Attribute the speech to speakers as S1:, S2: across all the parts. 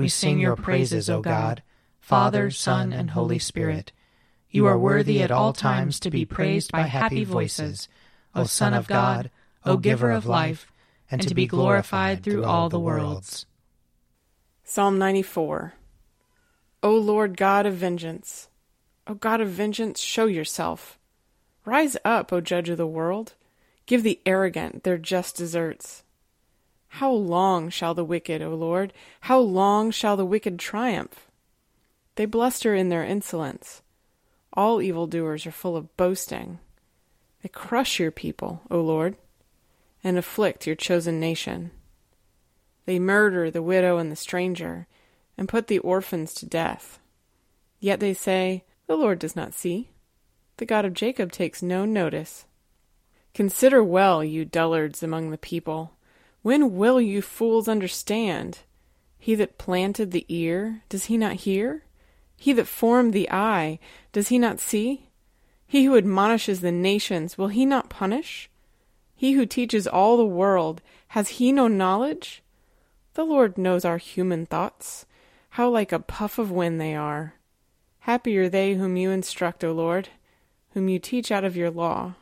S1: we sing your praises, O God, Father, Son, and Holy Spirit. You are worthy at all times to be praised by happy voices, O Son of God, O Giver of life, and to be glorified through all the worlds.
S2: Psalm 94 O Lord God of vengeance, O God of vengeance, show yourself. Rise up, O Judge of the world. Give the arrogant their just deserts. How long shall the wicked, O Lord, how long shall the wicked triumph? They bluster in their insolence. All evildoers are full of boasting. They crush your people, O Lord, and afflict your chosen nation. They murder the widow and the stranger and put the orphans to death. Yet they say, The Lord does not see. The God of Jacob takes no notice. Consider well, you dullards among the people. When will you fools understand? He that planted the ear, does he not hear? He that formed the eye, does he not see? He who admonishes the nations, will he not punish? He who teaches all the world, has he no knowledge? The Lord knows our human thoughts. How like a puff of wind they are. Happy are they whom you instruct, O Lord, whom you teach out of your law,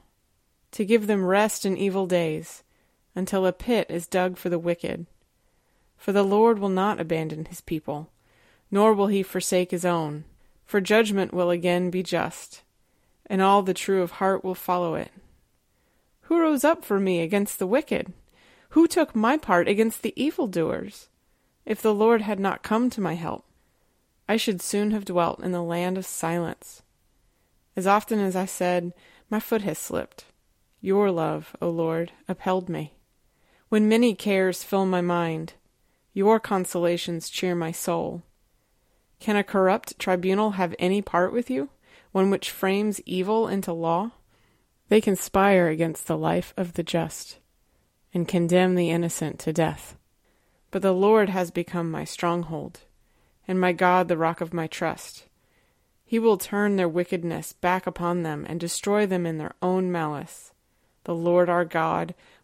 S2: to give them rest in evil days, until a pit is dug for the wicked. For the Lord will not abandon his people, nor will he forsake his own, for judgment will again be just, and all the true of heart will follow it. Who rose up for me against the wicked? Who took my part against the evildoers? If the Lord had not come to my help, I should soon have dwelt in the land of silence. As often as I said, My foot has slipped, your love, O Lord, upheld me. When many cares fill my mind, your consolations cheer my soul. Can a corrupt tribunal have any part with you, one which frames evil into law? They conspire against the life of the just, and condemn the innocent to death. But the Lord has become my stronghold, and my God the rock of my trust. He will turn their wickedness back upon them and destroy them in their own malice. The Lord our God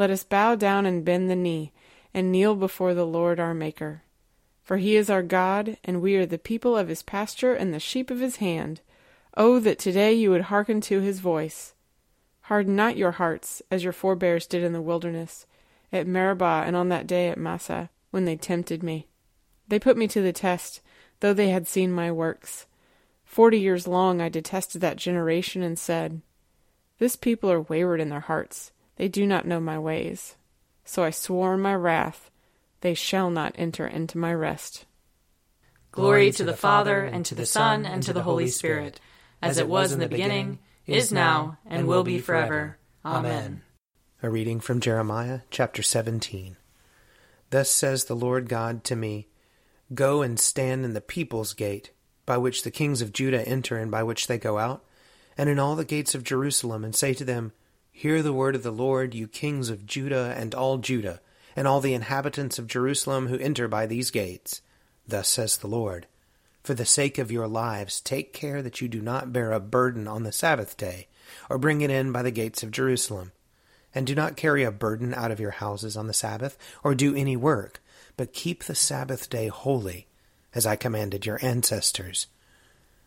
S2: let us bow down and bend the knee, and kneel before the Lord our Maker. For he is our God, and we are the people of his pasture and the sheep of his hand. Oh, that today you would hearken to his voice. Harden not your hearts, as your forebears did in the wilderness, at Meribah and on that day at Massah, when they tempted me. They put me to the test, though they had seen my works. Forty years long I detested that generation and said, This people are wayward in their hearts, they do not know my ways. So I swore in my wrath, They shall not enter into my rest.
S3: Glory to the Father, and to the Son, and to the Holy Spirit, as it was in the beginning, is now, and will be forever. Amen.
S1: A reading from Jeremiah chapter 17. Thus says the Lord God to me Go and stand in the people's gate, by which the kings of Judah enter and by which they go out, and in all the gates of Jerusalem, and say to them, Hear the word of the Lord, you kings of Judah and all Judah, and all the inhabitants of Jerusalem who enter by these gates. Thus says the Lord For the sake of your lives, take care that you do not bear a burden on the Sabbath day, or bring it in by the gates of Jerusalem. And do not carry a burden out of your houses on the Sabbath, or do any work, but keep the Sabbath day holy, as I commanded your ancestors.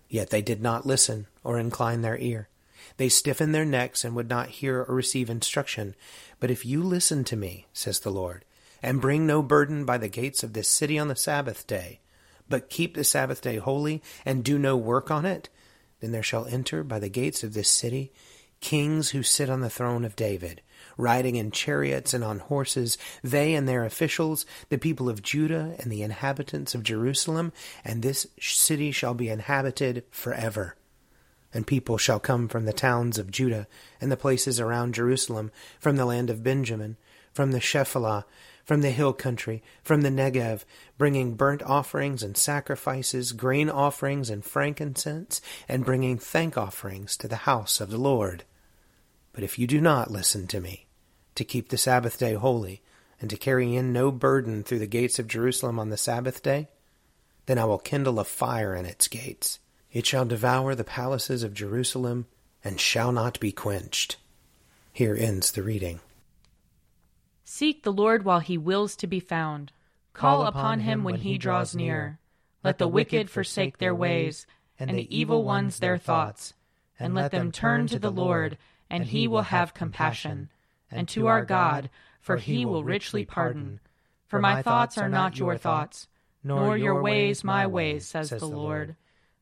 S1: Yet they did not listen or incline their ear. They stiffened their necks and would not hear or receive instruction. But if you listen to me, says the Lord, and bring no burden by the gates of this city on the Sabbath day, but keep the Sabbath day holy, and do no work on it, then there shall enter by the gates of this city kings who sit on the throne of David, riding in chariots and on horses, they and their officials, the people of Judah and the inhabitants of Jerusalem, and this city shall be inhabited forever. And people shall come from the towns of Judah and the places around Jerusalem, from the land of Benjamin, from the Shephelah, from the hill country, from the Negev, bringing burnt offerings and sacrifices, grain offerings and frankincense, and bringing thank offerings to the house of the Lord. But if you do not listen to me, to keep the Sabbath day holy, and to carry in no burden through the gates of Jerusalem on the Sabbath day, then I will kindle a fire in its gates. It shall devour the palaces of Jerusalem, and shall not be quenched. Here ends the reading.
S3: Seek the Lord while he wills to be found. Call upon him when he draws near. Let the wicked forsake their ways, and the evil ones their thoughts. And let them turn to the Lord, and he will have compassion. And to our God, for he will richly pardon. For my thoughts are not your thoughts, nor your ways my ways, says the Lord.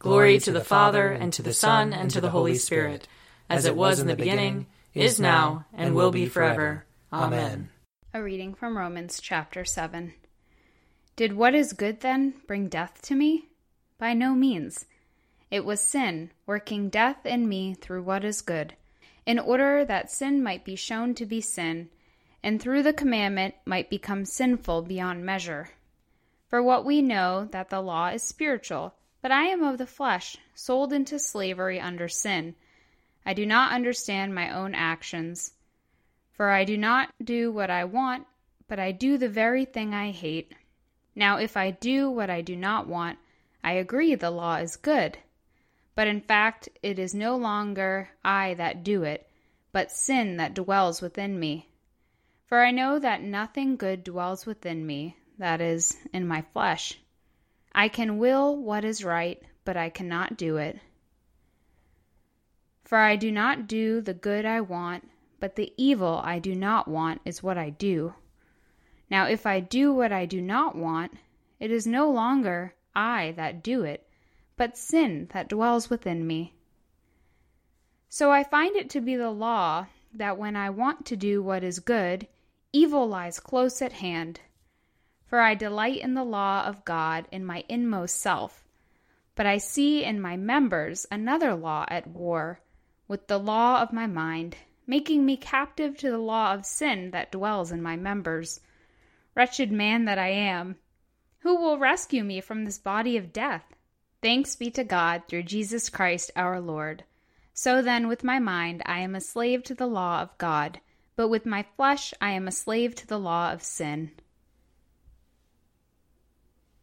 S3: Glory to the Father, and to the Son, and to the Holy Spirit, as it was in the beginning, is now, and will be forever. Amen.
S4: A reading from Romans chapter 7. Did what is good then bring death to me? By no means. It was sin, working death in me through what is good, in order that sin might be shown to be sin, and through the commandment might become sinful beyond measure. For what we know that the law is spiritual, but I am of the flesh, sold into slavery under sin. I do not understand my own actions. For I do not do what I want, but I do the very thing I hate. Now, if I do what I do not want, I agree the law is good. But in fact, it is no longer I that do it, but sin that dwells within me. For I know that nothing good dwells within me, that is, in my flesh. I can will what is right, but I cannot do it. For I do not do the good I want, but the evil I do not want is what I do. Now, if I do what I do not want, it is no longer I that do it, but sin that dwells within me. So I find it to be the law that when I want to do what is good, evil lies close at hand. For I delight in the law of God in my inmost self, but I see in my members another law at war with the law of my mind making me captive to the law of sin that dwells in my members. Wretched man that I am! Who will rescue me from this body of death? Thanks be to God through Jesus Christ our Lord. So then, with my mind, I am a slave to the law of God, but with my flesh, I am a slave to the law of sin.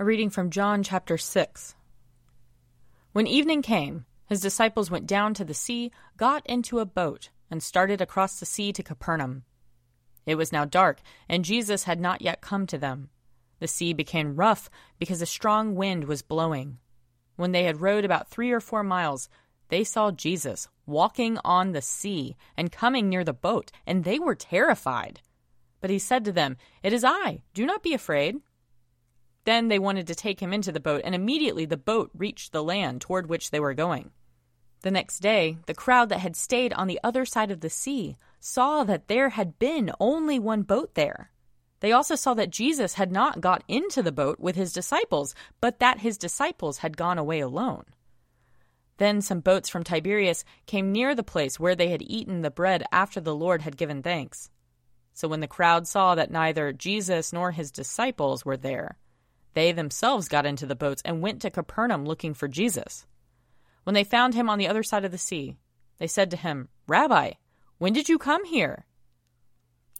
S5: A reading from John chapter 6. When evening came, his disciples went down to the sea, got into a boat, and started across the sea to Capernaum. It was now dark, and Jesus had not yet come to them. The sea became rough because a strong wind was blowing. When they had rowed about three or four miles, they saw Jesus walking on the sea and coming near the boat, and they were terrified. But he said to them, It is I, do not be afraid. Then they wanted to take him into the boat, and immediately the boat reached the land toward which they were going. The next day, the crowd that had stayed on the other side of the sea saw that there had been only one boat there they also saw that Jesus had not got into the boat with his disciples, but that his disciples had gone away alone. Then some boats from Tiberias came near the place where they had eaten the bread after the Lord had given thanks. So when the crowd saw that neither Jesus nor his disciples were there, they themselves got into the boats and went to Capernaum looking for Jesus. When they found him on the other side of the sea, they said to him, Rabbi, when did you come here?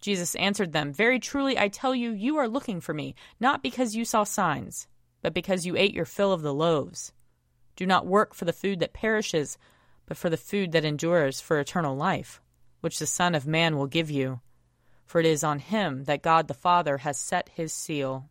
S5: Jesus answered them, Very truly I tell you, you are looking for me, not because you saw signs, but because you ate your fill of the loaves. Do not work for the food that perishes, but for the food that endures for eternal life, which the Son of Man will give you. For it is on him that God the Father has set his seal.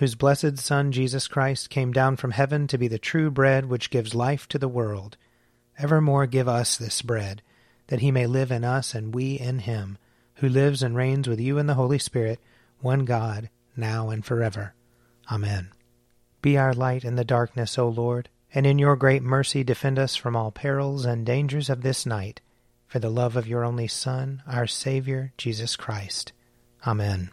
S1: whose blessed Son Jesus Christ came down from heaven to be the true bread which gives life to the world, evermore give us this bread that he may live in us and we in him, who lives and reigns with you in the Holy Spirit, one God, now and forever. Amen. Be our light in the darkness, O Lord, and in your great mercy defend us from all perils and dangers of this night, for the love of your only Son, our Saviour, Jesus Christ. Amen.